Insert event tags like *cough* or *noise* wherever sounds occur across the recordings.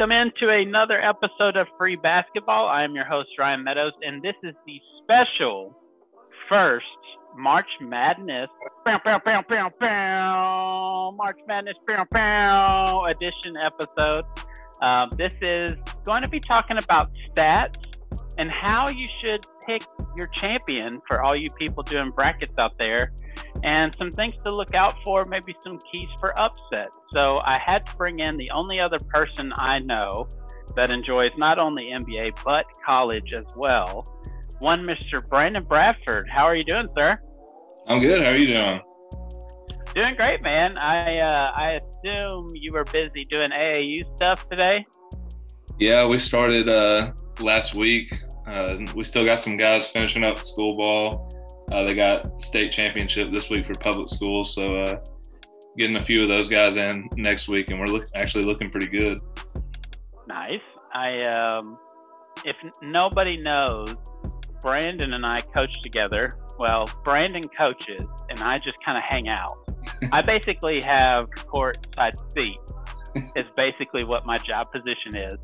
Welcome into another episode of Free Basketball. I am your host, Ryan Meadows, and this is the special first March Madness March Madness edition episode. Um, this is going to be talking about stats and how you should pick your champion for all you people doing brackets out there and some things to look out for, maybe some keys for upset. So I had to bring in the only other person I know that enjoys not only NBA but college as well. One Mr. Brandon Bradford. How are you doing, sir? I'm good. How are you doing? Doing great, man. I uh, I assume you were busy doing AAU stuff today. Yeah, we started uh, last week. Uh, we still got some guys finishing up school ball uh, they got state championship this week for public schools, so uh, getting a few of those guys in next week, and we're look, actually looking pretty good. Nice. I um, if nobody knows, Brandon and I coach together. Well, Brandon coaches, and I just kind of hang out. *laughs* I basically have courtside seat. is basically what my job position is.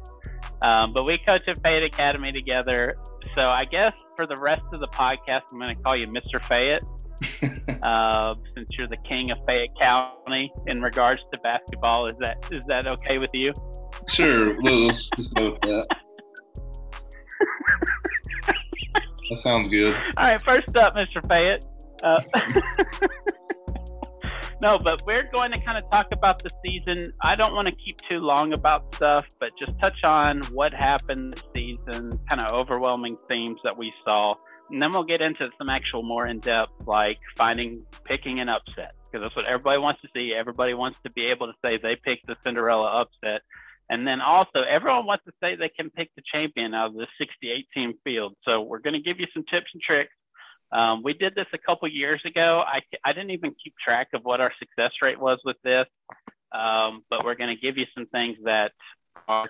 Um, but we coach at Fayette Academy together. So I guess for the rest of the podcast, I'm going to call you Mr. Fayette, *laughs* uh, since you're the king of Fayette County in regards to basketball. Is that is that okay with you? Sure, let's just go with that. *laughs* that sounds good. All right, first up, Mr. Fayette. Uh, *laughs* no, but we're going to kind of talk about the season. I don't want to keep too long about stuff, but just touch on what happened this season, kind of overwhelming themes that we saw. And then we'll get into some actual more in depth, like finding, picking an upset, because that's what everybody wants to see. Everybody wants to be able to say they picked the Cinderella upset. And then also, everyone wants to say they can pick the champion out of the 68 team field. So we're going to give you some tips and tricks um, we did this a couple years ago. I, I didn't even keep track of what our success rate was with this, um, but we're going to give you some things that are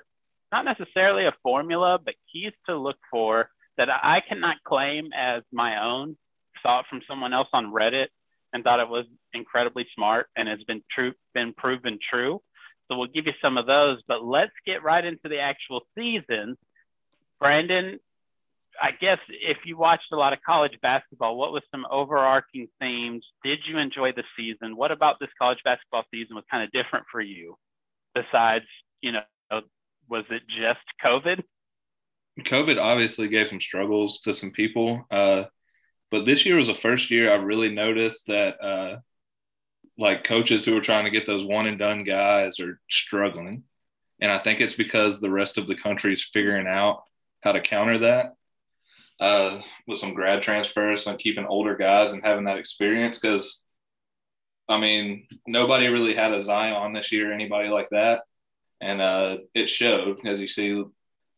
not necessarily a formula, but keys to look for that I cannot claim as my own. Saw it from someone else on Reddit and thought it was incredibly smart and has been true, been proven true. So we'll give you some of those, but let's get right into the actual season. Brandon, I guess if you watched a lot of college basketball, what was some overarching themes? Did you enjoy the season? What about this college basketball season was kind of different for you? Besides, you know, was it just COVID? COVID obviously gave some struggles to some people, uh, but this year was the first year I really noticed that uh, like coaches who are trying to get those one and done guys are struggling, and I think it's because the rest of the country is figuring out how to counter that uh, with some grad transfers and keeping older guys and having that experience. Because, I mean, nobody really had a Zion this year, anybody like that, and uh, it showed as you see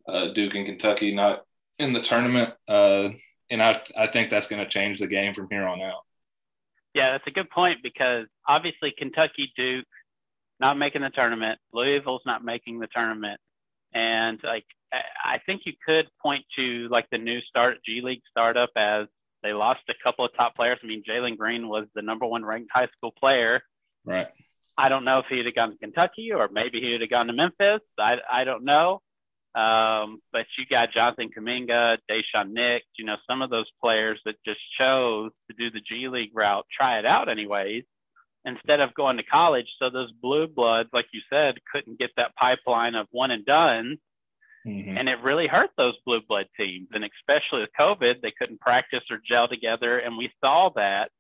uh, Duke and Kentucky not in the tournament. Uh, and I, I think that's going to change the game from here on out. Yeah, that's a good point because obviously Kentucky, Duke, not making the tournament. Louisville's not making the tournament. And like I think you could point to like the new start G League startup as they lost a couple of top players. I mean, Jalen Green was the number one ranked high school player. Right. I don't know if he'd have gone to Kentucky or maybe he'd have gone to Memphis. I, I don't know. Um, but you got Jonathan Kuminga, Daishen Nix, you know, some of those players that just chose to do the G League route, try it out anyways, instead of going to college. So those blue bloods, like you said, couldn't get that pipeline of one and done Mm-hmm. And it really hurt those blue blood teams. And especially with COVID, they couldn't practice or gel together. And we saw that,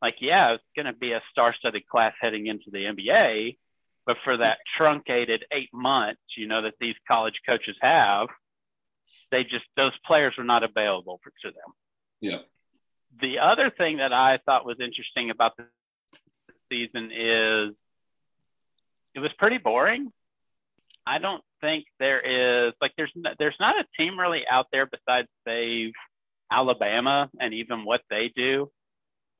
like, yeah, it's going to be a star studded class heading into the NBA. But for that truncated eight months, you know, that these college coaches have, they just, those players were not available for, to them. Yeah. The other thing that I thought was interesting about the season is it was pretty boring. I don't think there is like there's no, there's not a team really out there besides say Alabama and even what they do.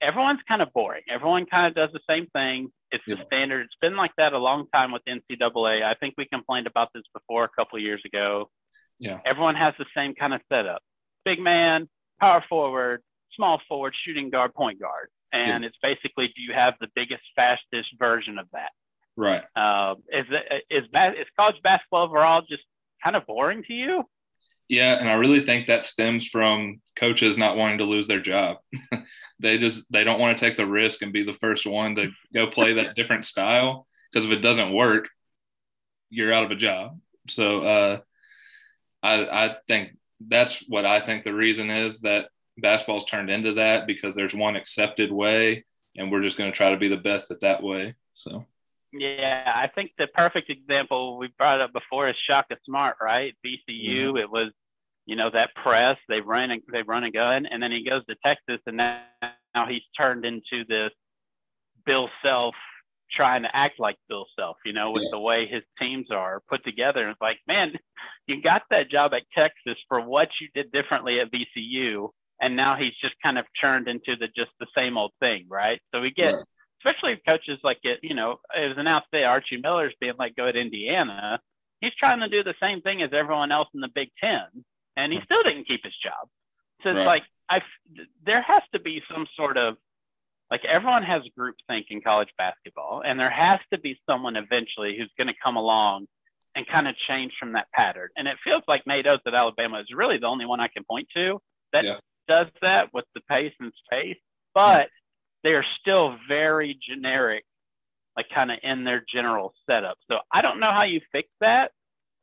Everyone's kind of boring. Everyone kind of does the same thing. It's yeah. the standard. It's been like that a long time with NCAA. I think we complained about this before a couple years ago. Yeah. Everyone has the same kind of setup: big man, power forward, small forward, shooting guard, point guard, and yeah. it's basically do you have the biggest, fastest version of that? Right. Uh, is is is college basketball overall just kind of boring to you? Yeah, and I really think that stems from coaches not wanting to lose their job. *laughs* they just they don't want to take the risk and be the first one to go play that *laughs* different style because if it doesn't work, you're out of a job. So uh, I I think that's what I think the reason is that basketball's turned into that because there's one accepted way and we're just going to try to be the best at that way. So yeah, I think the perfect example we brought up before is Shaka Smart, right? VCU, mm-hmm. it was, you know, that press, they run and they run a gun, and then he goes to Texas, and now, now he's turned into this Bill Self trying to act like Bill Self, you know, with yeah. the way his teams are put together. And it's like, man, you got that job at Texas for what you did differently at VCU, and now he's just kind of turned into the just the same old thing, right? So we get. Right especially coaches like it, you know, it was announced today Archie Miller's being let go at Indiana. He's trying to do the same thing as everyone else in the Big Ten, and he hmm. still didn't keep his job. So it's right. like I, there has to be some sort of like everyone has group think in college basketball, and there has to be someone eventually who's going to come along and kind of change from that pattern. And it feels like Nate Oats at Alabama is really the only one I can point to that yeah. does that with the pace and space. But they are still very generic, like kind of in their general setup. So I don't know how you fix that.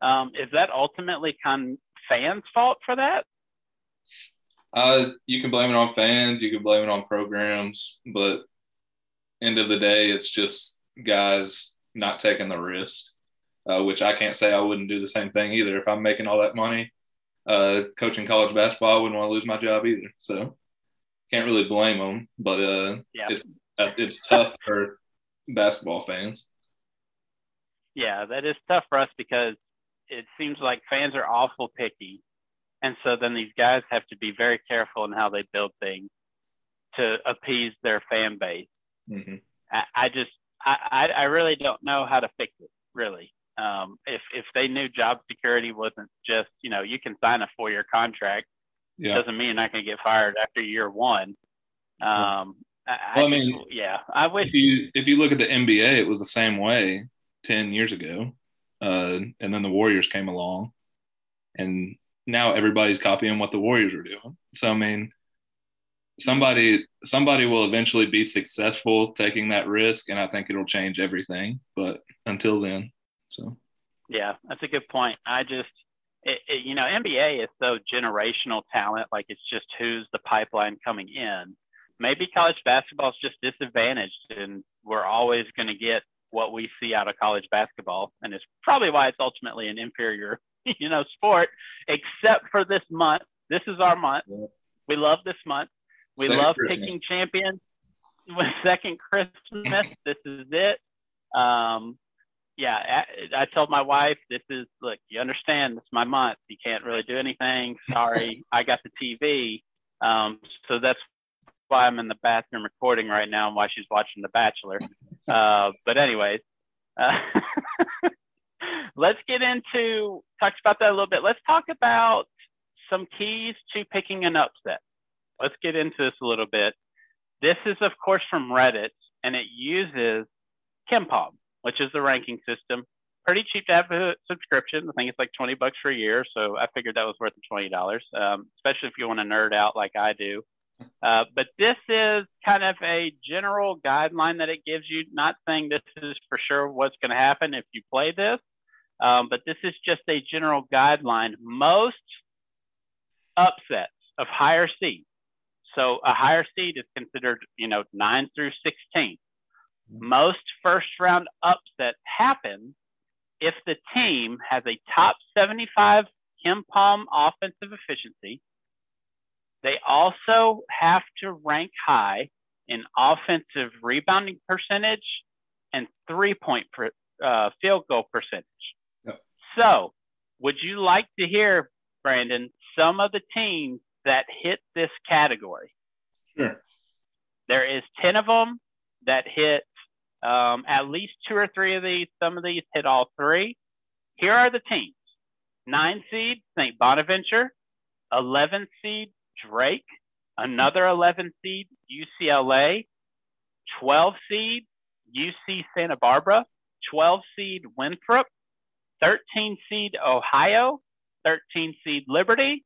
Um, is that ultimately kind of fans' fault for that? Uh, you can blame it on fans. You can blame it on programs, but end of the day, it's just guys not taking the risk. Uh, which I can't say I wouldn't do the same thing either. If I'm making all that money, uh, coaching college basketball, I wouldn't want to lose my job either. So can't really blame them, but uh, yeah. it's uh, it's tough for basketball fans. Yeah, that is tough for us because it seems like fans are awful picky, and so then these guys have to be very careful in how they build things to appease their fan base. Mm-hmm. I, I, just I, I really don't know how to fix it really. Um, if if they knew job security wasn't just you know you can sign a four year contract yeah. doesn't mean going to get fired after year one. Um, I, well, I, mean, yeah, I wish if you if you look at the NBA, it was the same way ten years ago, uh, and then the Warriors came along, and now everybody's copying what the Warriors are doing. So I mean, somebody somebody will eventually be successful taking that risk, and I think it'll change everything. But until then, so yeah, that's a good point. I just it, it, you know, NBA is so generational talent. Like it's just who's the pipeline coming in. Maybe college basketball is just disadvantaged, and we're always going to get what we see out of college basketball, and it's probably why it's ultimately an inferior, *laughs* you know, sport. Except for this month. This is our month. We love this month. We second love Christmas. picking champions. *laughs* Second Christmas. this is it. Um, yeah, I, told my wife, this is, look, you understand, it's my month. You can't really do anything. *laughs* Sorry, I got the TV. Um, so that's why I'm in the bathroom recording right now and why she's watching The Bachelor. Uh, but, anyways, uh, *laughs* let's get into, talked about that a little bit. Let's talk about some keys to picking an upset. Let's get into this a little bit. This is, of course, from Reddit, and it uses KenPom which is the ranking system. Pretty cheap to have a subscription. I think it's like 20 bucks for a year. So I figured that was worth the $20, um, especially if you want to nerd out like I do. Uh, but this is kind of a general guideline that it gives you, not saying this is for sure what's going to happen if you play this, um, but this is just a general guideline. Most upsets of higher seeds. So a higher seed is considered, you know, 9 through 16. Most first round upsets happen if the team has a top 75 KenPom offensive efficiency. They also have to rank high in offensive rebounding percentage and three point per, uh, field goal percentage. Yep. So, would you like to hear, Brandon, some of the teams that hit this category? Sure. There is 10 of them that hit um, at least two or three of these, some of these hit all three. Here are the teams. Nine seed, St. Bonaventure. 11 seed, Drake. Another 11 seed, UCLA. 12 seed, UC Santa Barbara. 12 seed Winthrop, 13 seed Ohio, 13 seed Liberty,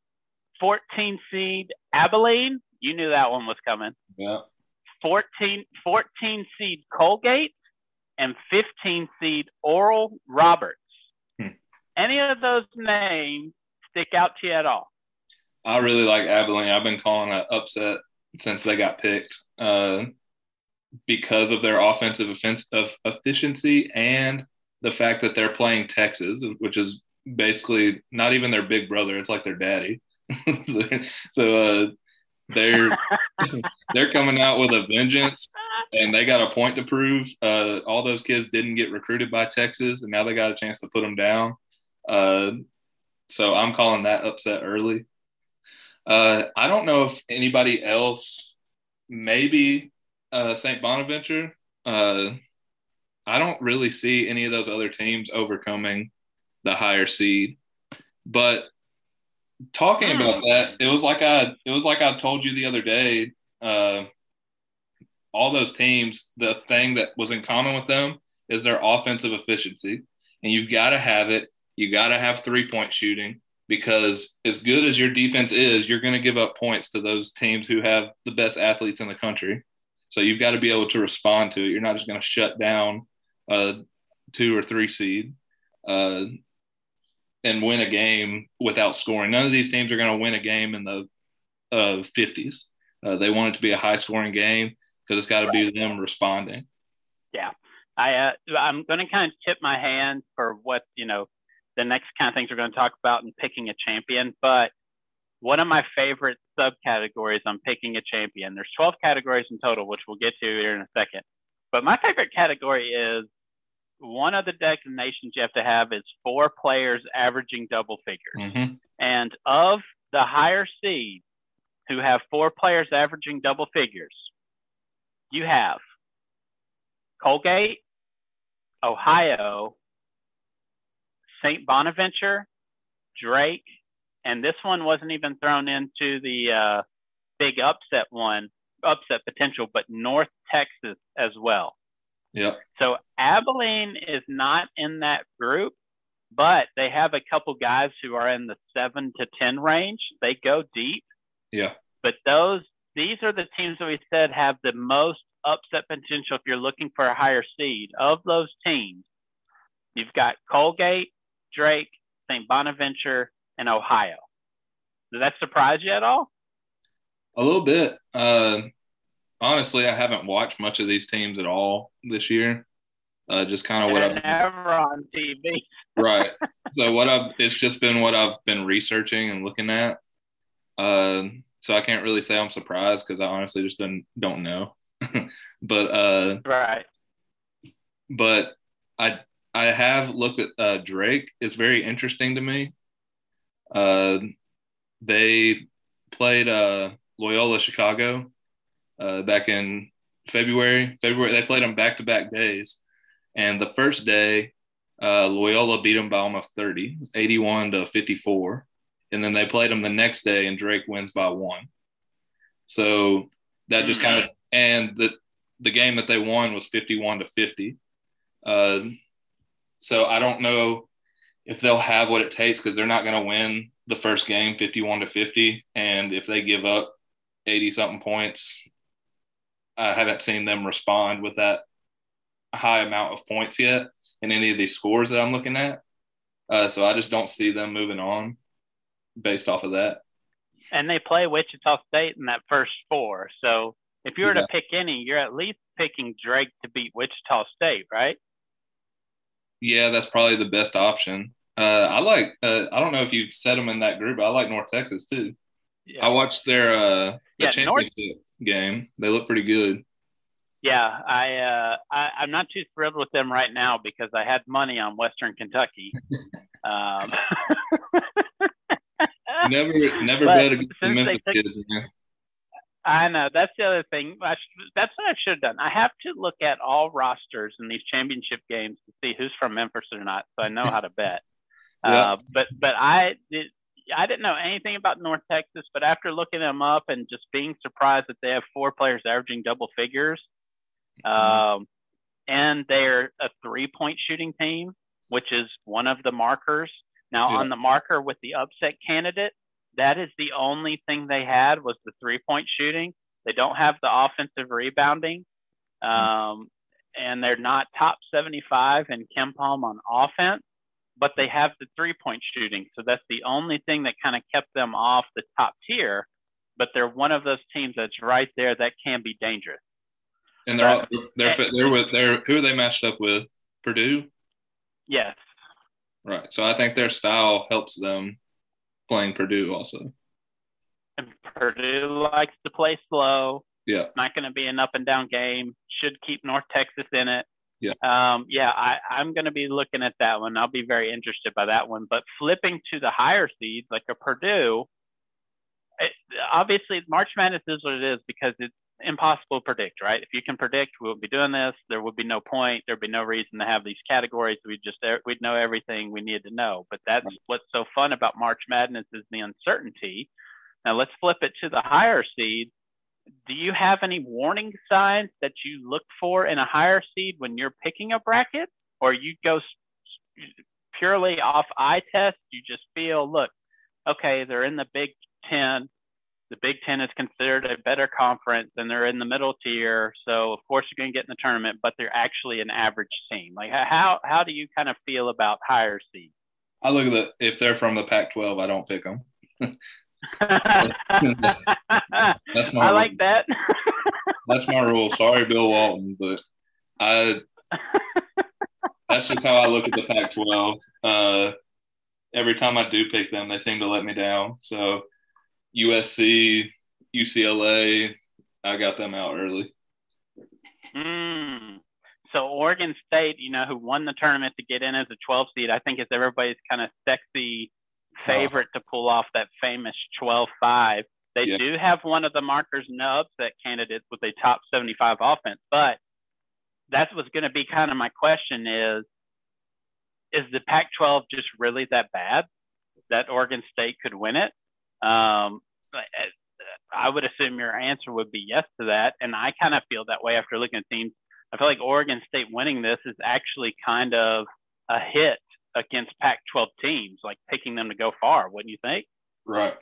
14 seed Abilene. You knew that one was coming. Yeah. 14, 14 seed Colgate, and 15 seed Oral Roberts. Hmm. Any of those names stick out to you at all? I really like Abilene. I've been calling an upset since they got picked uh, because of their offensive of efficiency and the fact that they're playing Texas, which is basically not even their big brother. It's like their daddy. *laughs* so uh, they're *laughs* they're coming out with a vengeance, and they got a point to prove. Uh, all those kids didn't get recruited by Texas, and now they got a chance to put them down. Uh, so I'm calling that upset early. Uh, I don't know if anybody else, maybe uh, St. Bonaventure. Uh, I don't really see any of those other teams overcoming the higher seed. But talking about hmm. that, it was like I it was like I told you the other day. Uh, all those teams, the thing that was in common with them is their offensive efficiency, and you've got to have it. You got to have three point shooting because as good as your defense is, you're going to give up points to those teams who have the best athletes in the country. So you've got to be able to respond to it. You're not just going to shut down a two or three seed uh, and win a game without scoring. None of these teams are going to win a game in the uh, 50s. Uh, they want it to be a high scoring game because it's got to be them responding. Yeah. I, uh, I'm going to kind of tip my hand for what, you know, the next kind of things we're going to talk about in picking a champion. But one of my favorite subcategories on picking a champion, there's 12 categories in total, which we'll get to here in a second. But my favorite category is one of the designations you have to have is four players averaging double figures. Mm-hmm. And of the higher seeds who have four players averaging double figures, you have Colgate, Ohio, St. Bonaventure, Drake, and this one wasn't even thrown into the uh, big upset one, upset potential, but North Texas as well. Yeah. So Abilene is not in that group, but they have a couple guys who are in the seven to ten range. They go deep. Yeah. But those these are the teams that we said have the most upset potential if you're looking for a higher seed. Of those teams, you've got Colgate, Drake, St. Bonaventure, and Ohio. Does that surprise you at all? A little bit. Uh, honestly, I haven't watched much of these teams at all this year. Uh, just kind of what I've never on TV. *laughs* right. So what I've it's just been what I've been researching and looking at. Uh, so I can't really say I'm surprised because I honestly just don't don't know. *laughs* but uh, right. But I I have looked at uh, Drake. It's very interesting to me. Uh, they played uh, Loyola Chicago uh, back in February. February they played them back to back days, and the first day uh, Loyola beat them by almost 30, 81 to 54, and then they played them the next day, and Drake wins by one. So that just kind of and the the game that they won was 51 to 50. Uh, so I don't know if they'll have what it takes because they're not going to win the first game 51 to 50 and if they give up 80 something points I haven't seen them respond with that high amount of points yet in any of these scores that I'm looking at. Uh, so I just don't see them moving on based off of that. And they play Wichita State in that first four. So if you were yeah. to pick any, you're at least picking Drake to beat Wichita State, right? Yeah, that's probably the best option. Uh, I like. Uh, I don't know if you set them in that group. I like North Texas too. Yeah. I watched their uh, yeah, championship. North- game. They look pretty good. Yeah, I, uh, I I'm not too thrilled with them right now because I had money on Western Kentucky. um, *laughs* never never bet against the Memphis took, kids. Man. I know that's the other thing. Should, that's what I should have done. I have to look at all rosters in these championship games to see who's from Memphis or not, so I know how to bet. *laughs* yeah. Uh, but but I did, I didn't know anything about North Texas, but after looking them up and just being surprised that they have four players averaging double figures, mm-hmm. um, and they're a three point shooting team, which is one of the markers. Now, yeah. on the marker with the upset candidate, that is the only thing they had was the three point shooting. They don't have the offensive rebounding. Hmm. Um, and they're not top 75 in KenPom on offense, but they have the three point shooting. So that's the only thing that kind of kept them off the top tier. But they're one of those teams that's right there that can be dangerous. And they're all, they're they're with they're who are they matched up with? Purdue. Yes. Right. So I think their style helps them playing Purdue also. And Purdue likes to play slow. Yeah. Not going to be an up and down game. Should keep North Texas in it. Yeah. Um, yeah, I, I'm going to be looking at that one. I'll be very interested by that one. But flipping to the higher seeds, like a Purdue, it, obviously March Madness is what it is because it's impossible to predict, right? If you can predict we'll be doing this, there would be no point. There'd be no reason to have these categories. We just we'd know everything we need to know. But that's what's so fun about March Madness is the uncertainty. Now let's flip it to the higher seeds. Do you have any warning signs that you look for in a higher seed when you're picking a bracket, or you go purely off eye test? You just feel, look, okay, they're in the Big Ten the Big Ten is considered a better conference and they're in the middle tier. So of course you're going to get in the tournament, but they're actually an average team. Like how how do you kind of feel about higher seeds? I look at the if they're from the Pac-12, I don't pick them. *laughs* that's my I like that. that's my rule. Sorry, Bill Walton, but I that's just how I look at the Pac-12. Uh, every time I do pick them, they seem to let me down. So USC, UCLA, I got them out early. Mm. So Oregon State, you know, who won the tournament to get in as a 12 seed, I think is everybody's kind of sexy favorite oh. to pull off that famous 12-5. They yeah. do have one of the markers nubs that candidates with a top 75 offense, but that was going to be kind of my question is, is the Pac-12 just really that bad that Oregon State could win it? Um, I would assume your answer would be yes to that. And I kind of feel that way after looking at teams. I feel like Oregon State winning this is actually kind of a hit against Pac 12 teams, like picking them to go far, wouldn't you think? Right.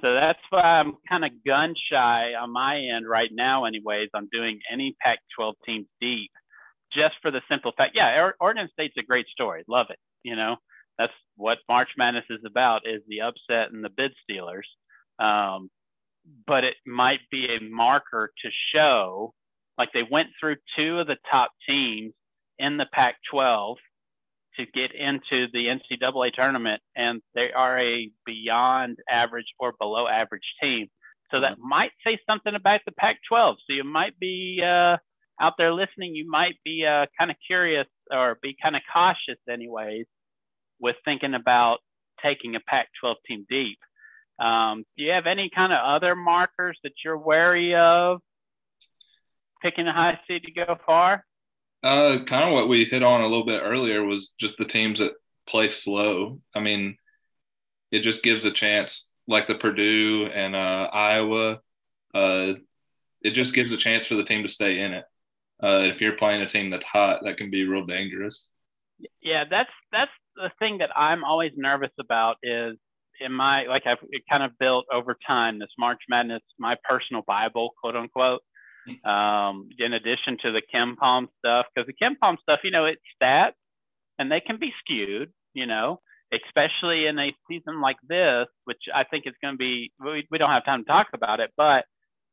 So that's why I'm kind of gun shy on my end right now, anyways, on doing any Pac 12 teams deep, just for the simple fact, yeah, Oregon State's a great story. Love it. You know, that's what March Madness is about is the upset and the bid stealers. Um, but it might be a marker to show, like they went through two of the top teams in the Pac 12 to get into the NCAA tournament, and they are a beyond average or below average team. So that mm-hmm. might say something about the Pac 12. So you might be uh, out there listening, you might be uh, kind of curious or be kind of cautious, anyways, with thinking about taking a Pac 12 team deep. Um, do you have any kind of other markers that you're wary of picking a high seed to go far? Uh, kind of what we hit on a little bit earlier was just the teams that play slow. I mean, it just gives a chance, like the Purdue and uh, Iowa. Uh, it just gives a chance for the team to stay in it. Uh, if you're playing a team that's hot, that can be real dangerous. Yeah, that's that's the thing that I'm always nervous about is in my like I've kind of built over time this March Madness, my personal Bible, quote unquote. Um, in addition to the KenPom stuff, because the KenPom stuff, you know, it's stats and they can be skewed, you know, especially in a season like this, which I think is going to be, we, we don't have time to talk about it, but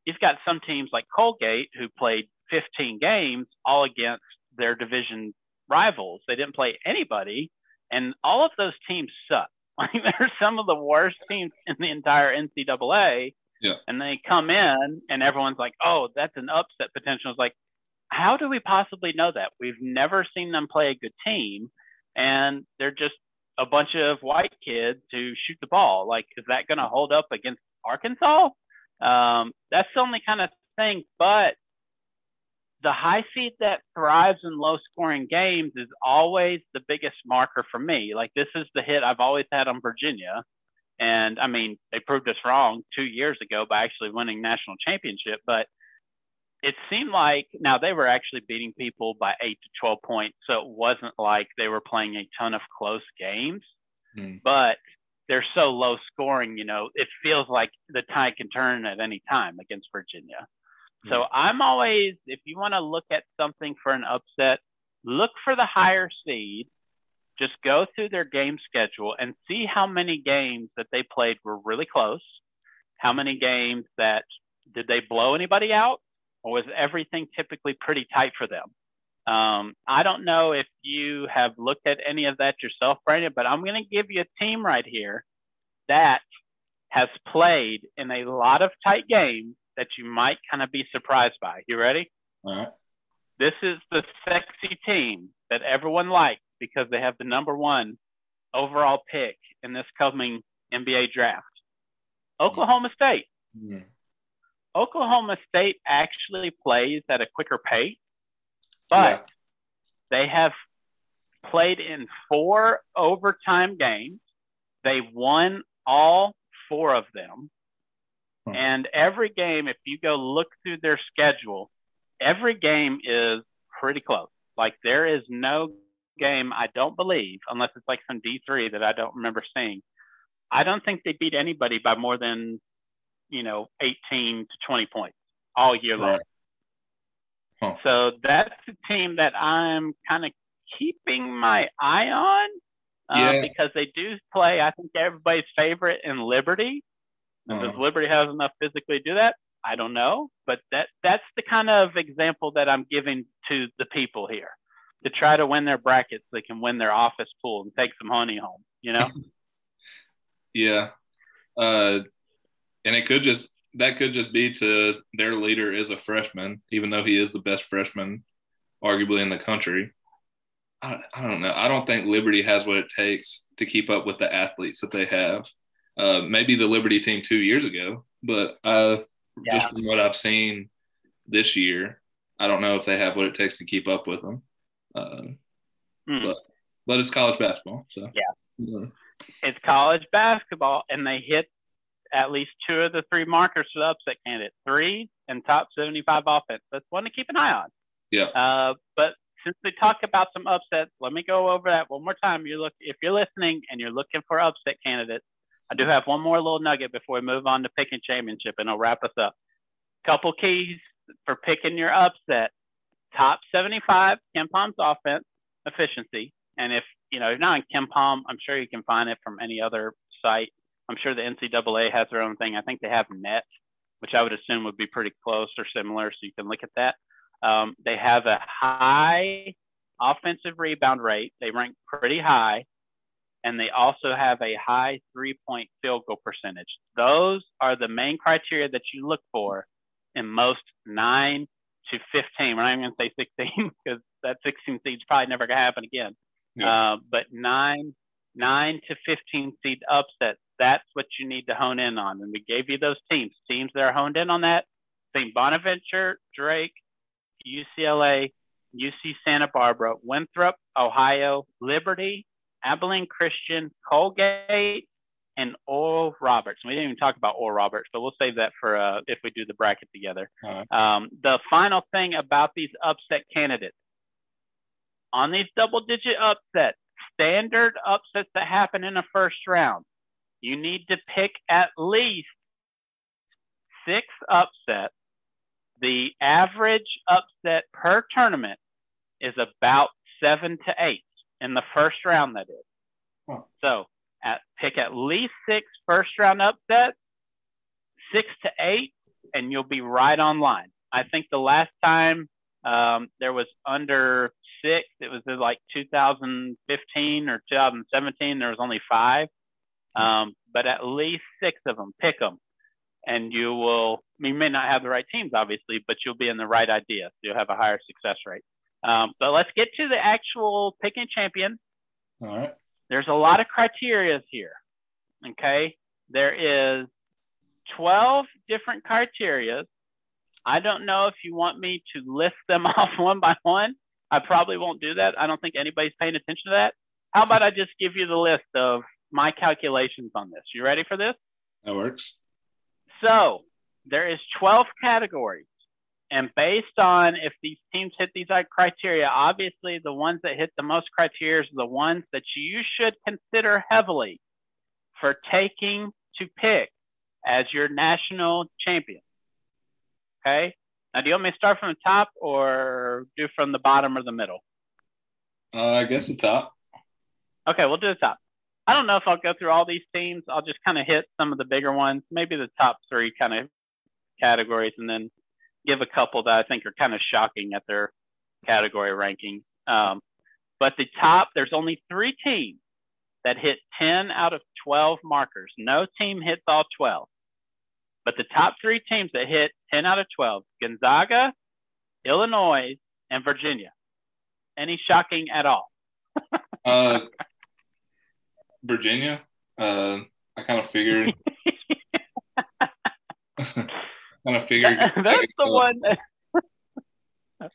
you've got some teams like Colgate who played 15 games all against their division rivals. They didn't play anybody, and all of those teams suck. *laughs* Like they're some of the worst teams in the entire NCAA. Yeah. And they come in and everyone's like, oh, that's an upset potential. It's like, how do we possibly know that? We've never seen them play a good team and they're just a bunch of white kids who shoot the ball. Like, is that going to hold up against Arkansas? Um, that's the only kind of thing. But the high seed that thrives in low scoring games is always the biggest marker for me. Like this is the hit I've always had on Virginia. And I mean, they proved us wrong two years ago by actually winning national championship. But it seemed like now they were actually beating people by eight to 12 points. So it wasn't like they were playing a ton of close games, Hmm. but they're so low scoring, you know, it feels like the tide can turn at any time against Virginia. So I'm always, if you want to look at something for an upset, look for the higher seed. Just go through their game schedule and see how many games that they played were really close. How many games that did they blow anybody out, or was everything typically pretty tight for them? Um, I don't know if you have looked at any of that yourself, Brandon, but I'm going to give you a team right here that has played in a lot of tight games that you might kind of be surprised by. You ready? All right. This is the sexy team that everyone likes because they have the number one overall pick in this coming NBA draft. Oklahoma State. Hmm. Oklahoma State actually plays at a quicker pace, but Yeah. they have played in four overtime games. They won all four of them. Hmm. And every game, if you go look through their schedule, every game is pretty close. Like there is no game, I don't believe, unless it's like some D3 that I don't remember seeing. I don't think they beat anybody by more than, you know, 18 to 20 points all year long. Huh. So that's a team that I'm kind of keeping my eye on uh, Yeah. because they do play, I think, everybody's favorite in Liberty. And does Uh-huh. Liberty have enough physically to do that? I don't know, but that that's the kind of example that I'm giving to the people here to try to win their brackets. They can win their office pool and take some honey home. You know, *laughs* Yeah. Uh, and it could just that could just be to their leader is a freshman, even though he is the best freshman, arguably in the country. I, I don't know. I don't think Liberty has what it takes to keep up with the athletes that they have. Uh, maybe the Liberty team two years ago, but uh, Yeah. just from what I've seen this year, I don't know if they have what it takes to keep up with them. Uh, Hmm. but but it's college basketball, so Yeah. Yeah. it's college basketball, and they hit at least two of the three markers for the upset candidate: three and top 75 offense. That's one to keep an eye on. Yeah. Uh, but since we talked about some upsets, let me go over that one more time. You look if you're listening and you're looking for upset candidates. I do have one more little nugget before we move on to picking championship, and I'll wrap us up. Couple keys for picking your upset: top 75 KenPom's offense efficiency, and if you know you're not in KenPom, I'm sure you can find it from any other site. I'm sure the NCAA has their own thing. I think they have net, which I would assume would be pretty close or similar, so you can look at that. Um, they have a high offensive rebound rate. They rank pretty high. And they also have a high three point field goal percentage. Those are the main criteria that you look for in most nine to 15. We're not even going to say 16 *laughs* because that 16 seed's probably never going to happen again. Uh, but nine, nine to 15 seed upsets, that's what you need to hone in on. And we gave you those teams, teams that are honed in on that. St. Bonaventure, Drake, UCLA, UC Santa Barbara, Winthrop, Ohio, Liberty, Abilene Christian, Colgate, and Oral Roberts. We didn't even talk about Oral Roberts, but we'll save that for uh, if we do the bracket together. Right. Um, the final thing about these upset candidates on these double digit upsets, standard upsets that happen in the first round, you need to pick at least six upsets. The average upset per tournament is about seven to eight in the first round, that is. Huh. So at, least six first round upsets, six to eight, and you'll be right on line. I think the last time um, there was under six, it was like 2015 or 2017. There was only five, um, but at least six of them. Pick them, and you will. You may not have the right teams, obviously, but you'll be in the right idea. So you'll have a higher success rate. Um, but let's get to the actual picking champion All right. there's a lot of criteria here. Okay. There is 12 different criteria. I don't know if you want me to list them *laughs* off one by one. I probably won't do that. I don't think anybody's paying attention to that. How about I just give you the list of my calculations on this? You ready for this? That works. So there is 12 categories. And based on if these teams hit these criteria, obviously the ones that hit the most criteria are the ones that you should consider heavily for taking to pick as your national champion. Okay. Now, do you want me to start from the top or do from the bottom or the middle? Uh, I guess the top. Okay, we'll do the top. I don't know if I'll go through all these teams. I'll just kind of hit some of the bigger ones, maybe the top three kind of categories, and then give a couple that I think are kind of shocking at their category ranking. Um, but the top, there's only three teams that hit 10 out of 12 markers. No team hits all 12. But the top three teams that hit 10 out of 12 Gonzaga, Illinois, and Virginia. Any shocking at all? *laughs* uh, Virginia. Uh, I kind of figured. *laughs* *laughs* kind of figured. That, that's the one. That,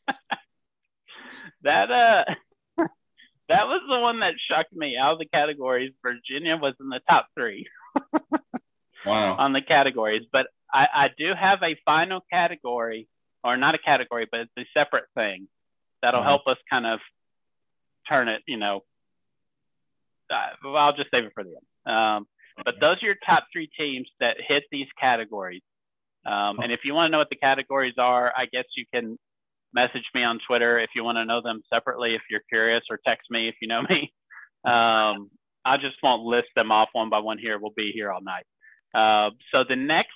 that uh, that was the one that shocked me out of the categories. Virginia was in the top three. *laughs* wow. On the categories, but I, I do have a final category, or not a category, but it's a separate thing that'll mm-hmm. help us kind of turn it. You know, uh, well, I'll just save it for the end. Um, but those are your top three teams that hit these categories. Um, and if you want to know what the categories are, I guess you can message me on Twitter if you want to know them separately if you're curious, or text me if you know *laughs* me. Um, I just won't list them off one by one here. We'll be here all night. Uh, so the next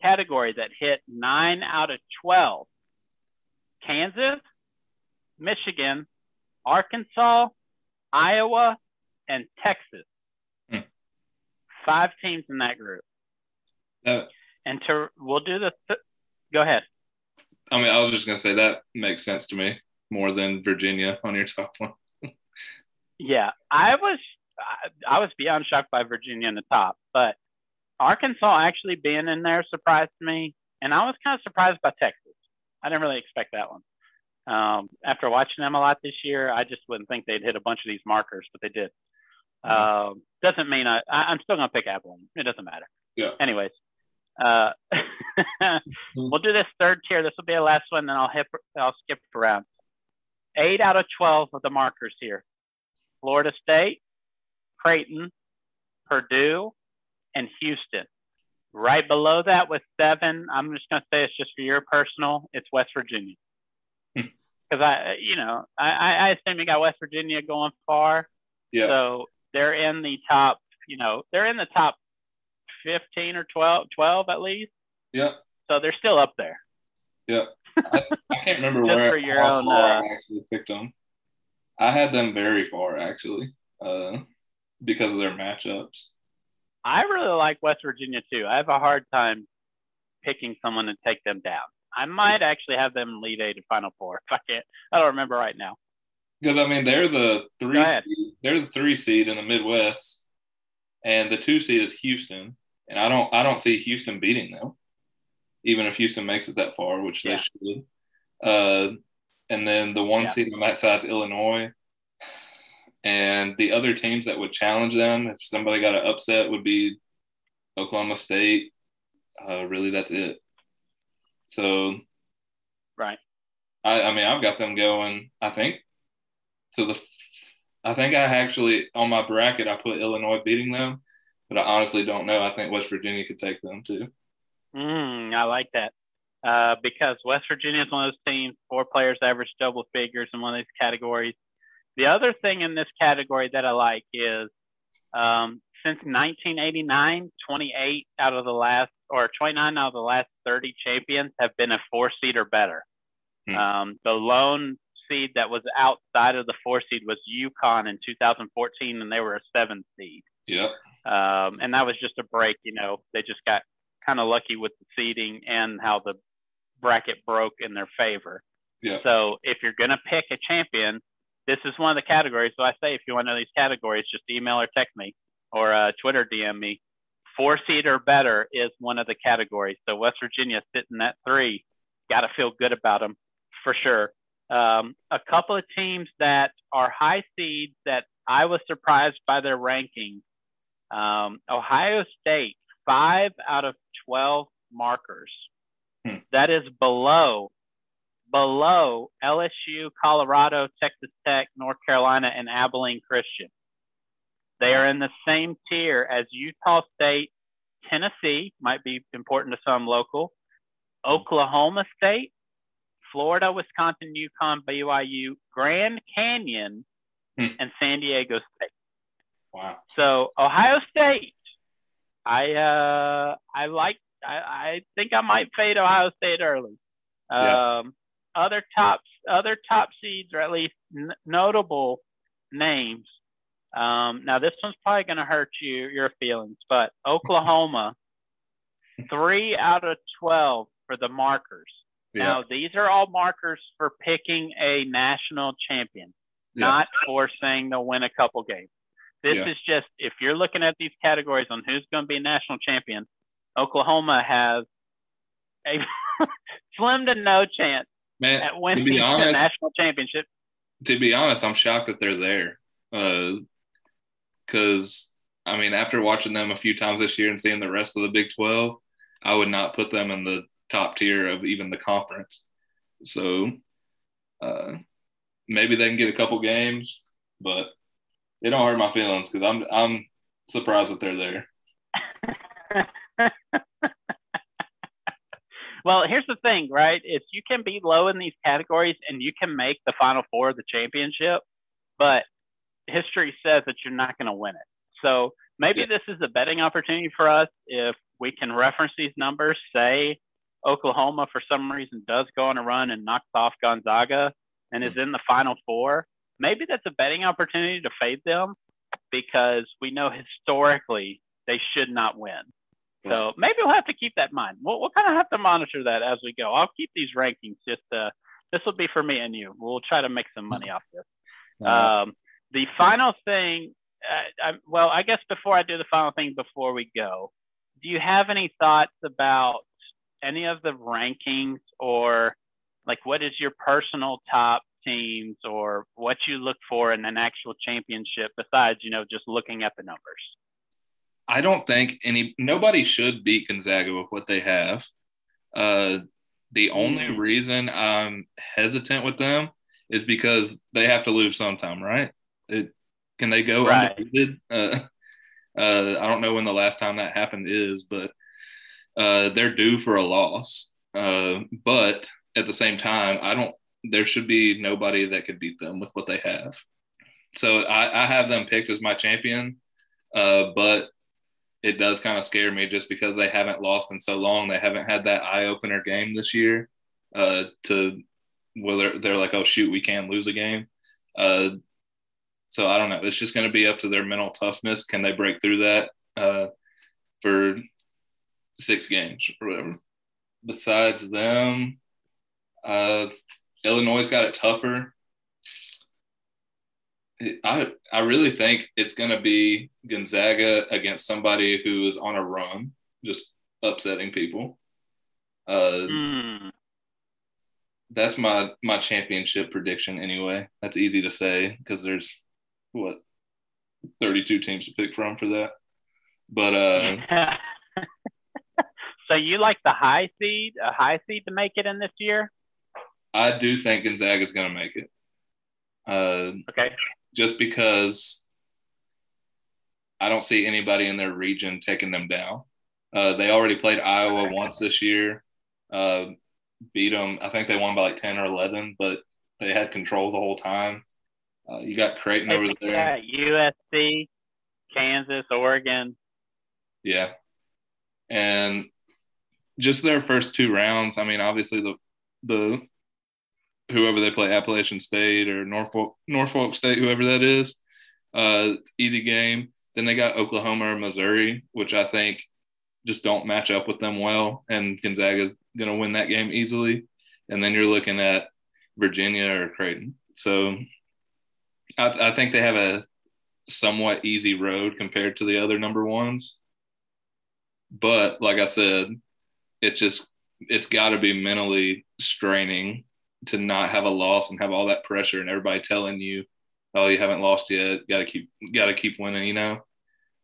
category that hit nine out of 12 Kansas, Michigan, Arkansas, Iowa, and Texas. Hmm. Five teams in that group. Uh, and to we'll do the th- go ahead. I mean, I was just gonna say that makes sense to me more than Virginia on your top one. yeah, I was I was beyond shocked by Virginia in the top, but Arkansas actually being in there surprised me, and I was kind of surprised by Texas. I didn't really expect that one. Um, after watching them a lot this year, I just wouldn't think they'd hit a bunch of these markers, but they did. Mm-hmm. Uh, doesn't mean I, I, am still going to pick Abilene. It doesn't matter. Yeah. Anyways, uh, *laughs* we'll do this third tier. This will be the last one, then I'll hit. I'll skip around. Eight out of twelve of the markers here: Florida State, Creighton, Purdue, and Houston. Right below that with seven, I'm just going to say it's just for your personal. It's West Virginia. Because hmm. I, you know, I, I assume you got West Virginia going far. Yeah. So they're in the top, you know, they're in the top 15 or 12, 12 at least. Yeah. So they're still up there. Yeah. I, I can't remember *laughs* where for your own, uh, I actually picked them. I had them very far actually, uh, because of their matchups. I really like West Virginia too. I have a hard time picking someone to take them down. I might actually have them lead a to Final Four if I can't. I don't remember right now. Because I mean, they're the three. Seed, they're the three seed in the Midwest, and the two seed is Houston. And I don't, I don't see Houston beating them, even if Houston makes it that far, which yeah. they should. Uh, and then the one yeah. seed on that side is Illinois. And the other teams that would challenge them, if somebody got an upset, would be Oklahoma State. Uh, really, that's it. So, right. I, I mean, I've got them going. I think to the. I think I actually on my bracket I put Illinois beating them, but I honestly don't know. I think West Virginia could take them too. Mm, I like that uh, because West Virginia is one of those teams. Four players average double figures in one of these categories. The other thing in this category that I like is um, since 1989, 28 out of the last, or 29 out of the last 30 champions have been a four seed or better. Hmm. Um, the lone seed that was outside of the four seed was UConn in 2014, and they were a seven seed. Yep. Um, and that was just a break. You know, they just got kind of lucky with the seeding and how the bracket broke in their favor. Yeah. So if you're going to pick a champion, this is one of the categories. So I say, if you want to know these categories, just email or text me or uh, Twitter DM me. Four seed or better is one of the categories. So West Virginia sitting at three. Got to feel good about them for sure. Um, a couple of teams that are high seeds that I was surprised by their ranking. Um, Ohio State, five out of 12 markers. Hmm. That is below below LSU, Colorado, Texas Tech, North Carolina, and Abilene Christian. They are in the same tier as Utah State, Tennessee, might be important to some local, Oklahoma State, Florida, Wisconsin, UConn, BYU, Grand Canyon, Hmm. and San Diego State. Wow. So Ohio State, I uh, I like. I, I think I might fade Ohio State early. Yeah. Um, other top other top seeds, or at least n- notable names. Um, now this one's probably going to hurt you your feelings, but Oklahoma, *laughs* three out of twelve for the markers. Yeah. Now these are all markers for picking a national champion Yeah. not for saying they'll win a couple games. This Yeah. is just if you're looking at these categories on who's going to be national champion, Oklahoma has a *laughs* slim to no chance Man, at to winning the national championship. to be honest, I'm shocked that they're there. Because, I mean, after watching them a few times this year and seeing the rest of the Big 12, I would not put them in the top tier of even the conference. So uh, maybe they can get a couple games, but it don't hurt my feelings because I'm I'm surprised that they're there. *laughs* Well, here's the thing, right? Is you can be low in these categories and you can make the final four of the championship, but history says that you're not going to win it. So maybe Yeah. this is a betting opportunity for us if we can reference these numbers. Say Oklahoma, for some reason, does go on a run and knocks off Gonzaga and is hmm. in the final four. Maybe that's a betting opportunity to fade them because we know historically they should not win. So maybe we'll have to keep that in mind. We'll, we'll kind of have to monitor that as we go. I'll keep these rankings. Just uh, this will be for me and you. We'll try to make some money off this. Um, the final thing, uh, I, well, I guess before I do the final thing, before we go, do you have any thoughts about any of the rankings or like what is your personal top teams or what you look for in an actual championship besides, you know, just looking at the numbers? I don't think any nobody should beat Gonzaga with what they have. Uh, the only Mm. reason I'm hesitant with them is because they have to lose sometime, right? It, can they go Right. undefeated? Uh, *laughs* uh, I don't know when the last time that happened is, but uh, they're due for a loss. Uh, but at the same time, I don't. There should be nobody that could beat them with what they have. So I, I have them picked as my champion, uh, but it does kind of scare me just because they haven't lost in so long. They haven't had that eye opener game this year uh, to where they're, they're like, oh, shoot, we can't lose a game. Uh, so I don't know. It's just going to be up to their mental toughness. Can they break through that uh, for six games or whatever? Besides them, uh, Illinois got it tougher. I I really think it's going to be Gonzaga against somebody who is on a run, just upsetting people. Uh, Hmm. that's my my championship prediction anyway. That's easy to say because there's what 32 teams to pick from for that. But uh, *laughs* so you like the high seed, a high seed to make it in this year? I do think Gonzaga is going to make it. Uh, Okay. just because I don't see anybody in their region taking them down. Uh, they already played Iowa once this year, uh, beat them. I think they won by like 10 or 11, but they had control the whole time. Uh, you got Creighton over there. Yeah, USC, Kansas, Oregon. Yeah. And just their first two rounds, I mean, obviously the the whoever they play, Appalachian State or Norfolk Norfolk State, whoever that is, uh, easy game. Then they got Oklahoma or Missouri, which I think just don't match up with them well, and Gonzaga's going to win that game easily. And then you're looking at Virginia or Creighton. So I, I think they have a somewhat easy road compared to the other number ones. But like I said, it just it's got to be mentally straining to not have a loss and have all that pressure and everybody telling you, "Oh, you haven't lost yet. Got to keep got to keep winning." You know.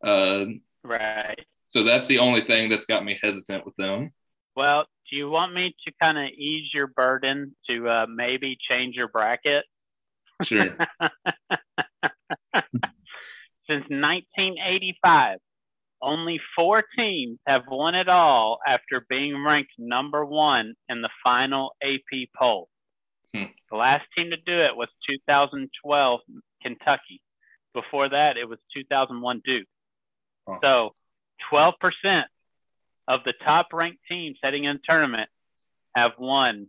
Uh, Right. so that's the only thing that's got me hesitant with them. Well, do you want me to kind of ease your burden to uh, maybe change your bracket? Sure. *laughs* Since 1985, only four teams have won it all after being ranked number one in the final AP poll. Hmm. The last team to do it was 2012 Kentucky. Before that, it was 2001 Duke. Huh. So 12% of the top ranked teams heading in the tournament have won.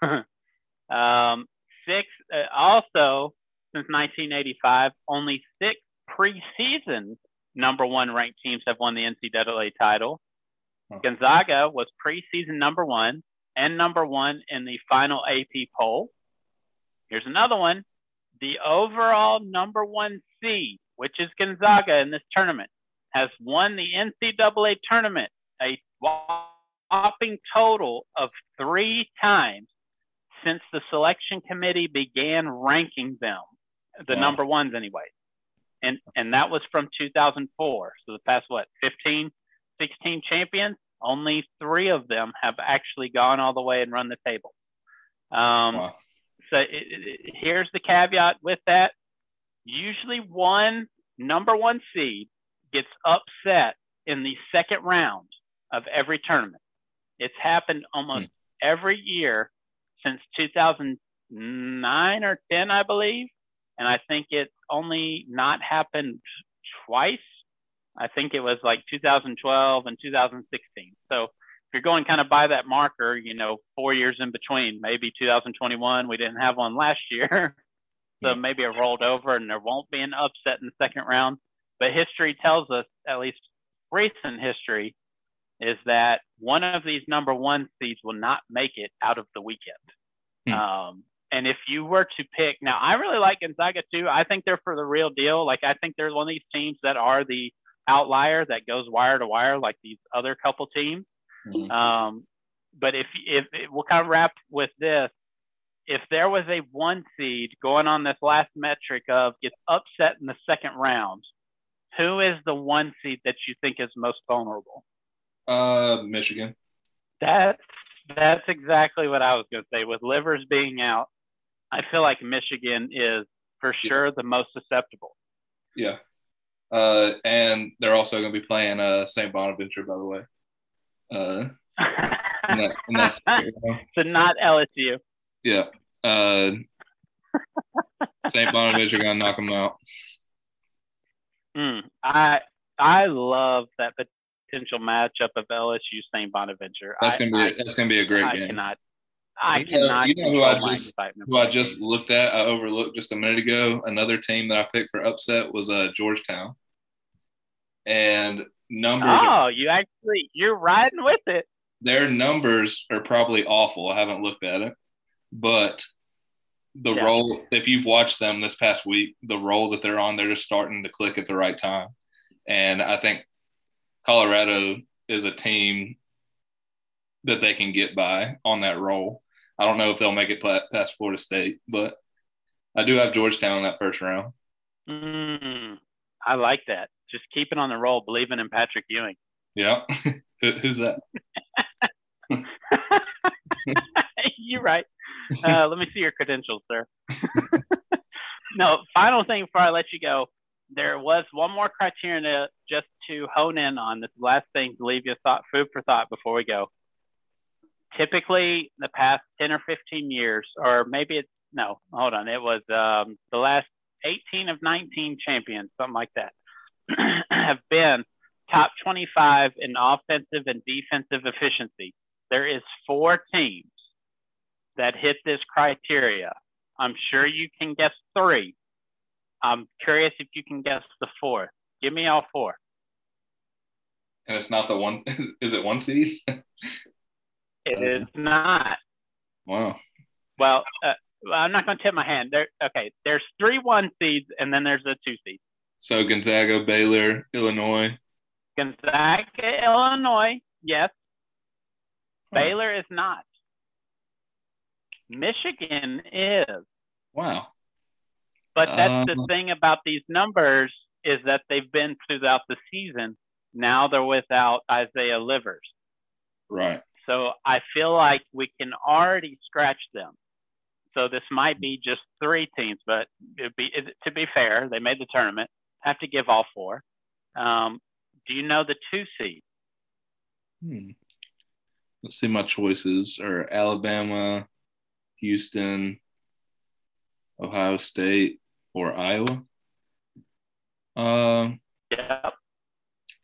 *laughs* um, six, uh, also since 1985, only six preseason number one ranked teams have won the NCAA title. Huh. Gonzaga was preseason number one and number one in the final AP poll. Here's another one. The overall number one seed, which is Gonzaga in this tournament, has won the NCAA tournament a whopping total of three times since the selection committee began ranking them, the Wow. number ones anyway. And, and that was from 2004. So the past, what, 15, 16 champions? Only three of them have actually gone all the way and run the table. Um, Wow. so it, it, here's the caveat with that. Usually, one number one seed gets upset in the second round of every tournament. It's happened almost every year since 2009 or 10, I believe. And I think it's only not happened twice. I think it was like 2012 and 2016. So if you're going kind of by that marker, you know, four years in between, maybe 2021, we didn't have one last year. *laughs* so maybe it rolled over and there won't be an upset in the second round. But history tells us, at least recent history, is that one of these number one seeds will not make it out of the weekend. Hmm. Um, and if you were to pick, now I really like Gonzaga too. I think they're for the real deal. Like I think they're one of these teams that are the outlier that goes wire to wire, like these other couple teams. Mhm. Um, but if if we'll kind of wrap with this, if there was a one seed going on this last metric of gets upset in the second round, who is the one seed that you think is most vulnerable? Uh, Michigan. That's that's exactly what I was going to say. With Livers being out, I feel like Michigan is for Yeah. sure the most susceptible. Yeah. Uh, and they're also going to be playing uh St. Bonaventure, by the way. Uh, and that, and that's, *laughs* so not LSU. yeah. Uh, St. Bonaventure going to knock them out. Mm, I I love that potential matchup of LSU St. Bonaventure. That's going to be I, a, that's going to be a great game. I game. cannot. I You know- cannot you know who I just- Who I just looked at, I overlooked just a minute ago. Another team that I picked for upset was uh, Georgetown. And numbers, Oh, you actually you're riding with it. their numbers are probably awful. I haven't looked at it, but the Yeah. roll, if you've watched them this past week, the roll that they're on, they're just starting to click at the right time. And I think Colorado is a team that they can get by on that roll. I don't know if they'll make it past Florida State, but I do have Georgetown in that first round. Mm, I like that. Just keeping on the roll, believing in Patrick Ewing. Yeah. *laughs* Who, who's that? *laughs* You're right. Uh, let me see your credentials, sir. *laughs* no, final thing before I let you go. There was one more criterion to, just to hone in on. This last thing to leave you thought, food for thought before we go. Typically, the past 10 or 15 years, or maybe it's no, hold on. It was um, the last 18 of 19 champions, something like that, *clears throat* have been top 25 in offensive and defensive efficiency. There is four teams that hit this criteria. I'm sure you can guess three. I'm curious if you can guess the fourth. Give me all four. And it's not the one. *laughs* Is it one seed? *laughs* It is not. wow. Well, uh, I'm not going to tip my hand. There, okay. There's three one seeds, and then there's a two seed. So Gonzaga, Baylor, Illinois. Gonzaga, Illinois, yes. Huh. Baylor is not. Michigan is. Wow. But that's the Um, thing about these numbers is that they've been throughout the season. Now they're without Isaiah Livers. Right. So I feel like we can already scratch them. So this might be just three teams, but it'd be to be fair, they made the tournament. Have to give all four. Um, do you know the two seed? Hmm. Let's see. My choices are Alabama, Houston, Ohio State, or Iowa. Um. Yep.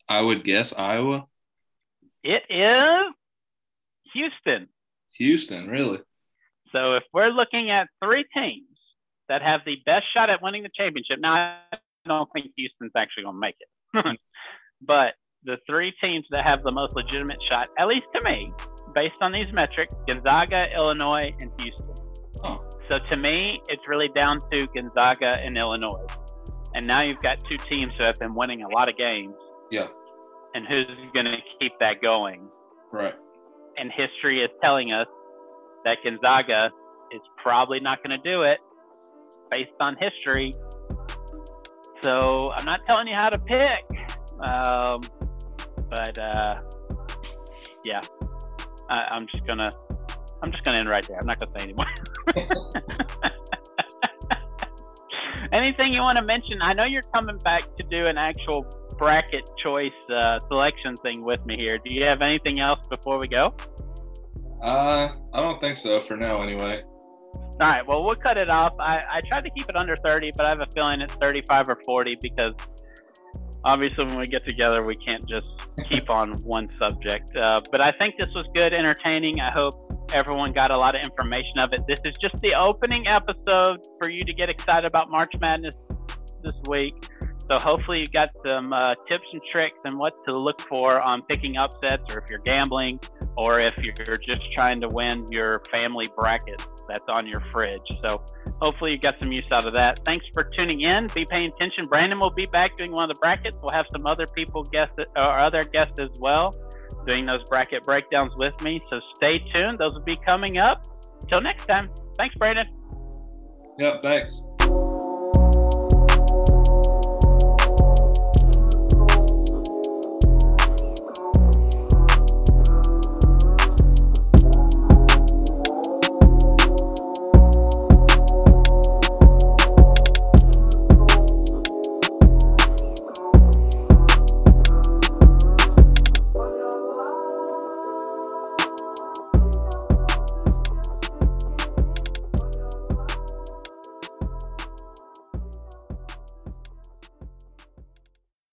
I would guess Iowa. It is Houston. Houston, really? So if we're looking at three teams that have the best shot at winning the championship, now I don't think Houston's actually going to make it, *laughs* but the three teams that have the most legitimate shot, at least to me, based on these metrics, Gonzaga, Illinois, and Houston. Oh. So to me, it's really down to Gonzaga and Illinois. And now you've got two teams who have been winning a lot of games. Yeah. And who's going to keep that going? Right. And history is telling us that Gonzaga is probably not going to do it based on history. So I'm not telling you how to pick. Um, but uh, yeah, I, am just gonna I'm just gonna end right there. I'm not gonna say anymore. *laughs* Anything you want to mention? I know you're coming back to do an actual bracket choice uh, selection thing with me here. Do you have anything else before we go? Uh, I don't think so for now, anyway. All right, well, we'll cut it off. I, I tried to keep it under 30, but I have a feeling it's 35 or 40 because obviously when we get together, we can't just keep *laughs* on one subject. Uh, but I think this was good, entertaining. I hope everyone got a lot of information of it. This is just the opening episode for you to get excited about March Madness this week. So hopefully you got some uh, tips and tricks and what to look for on picking upsets, or if you're gambling, or if you're just trying to win your family bracket that's on your fridge. So hopefully you got some use out of that. Thanks for tuning in. Be paying attention. Brandon will be back doing one of the brackets. We'll have some other people guest or other guests as well doing those bracket breakdowns with me. So stay tuned. Those will be coming up. Till next time. Thanks, Brandon. Yep. Thanks.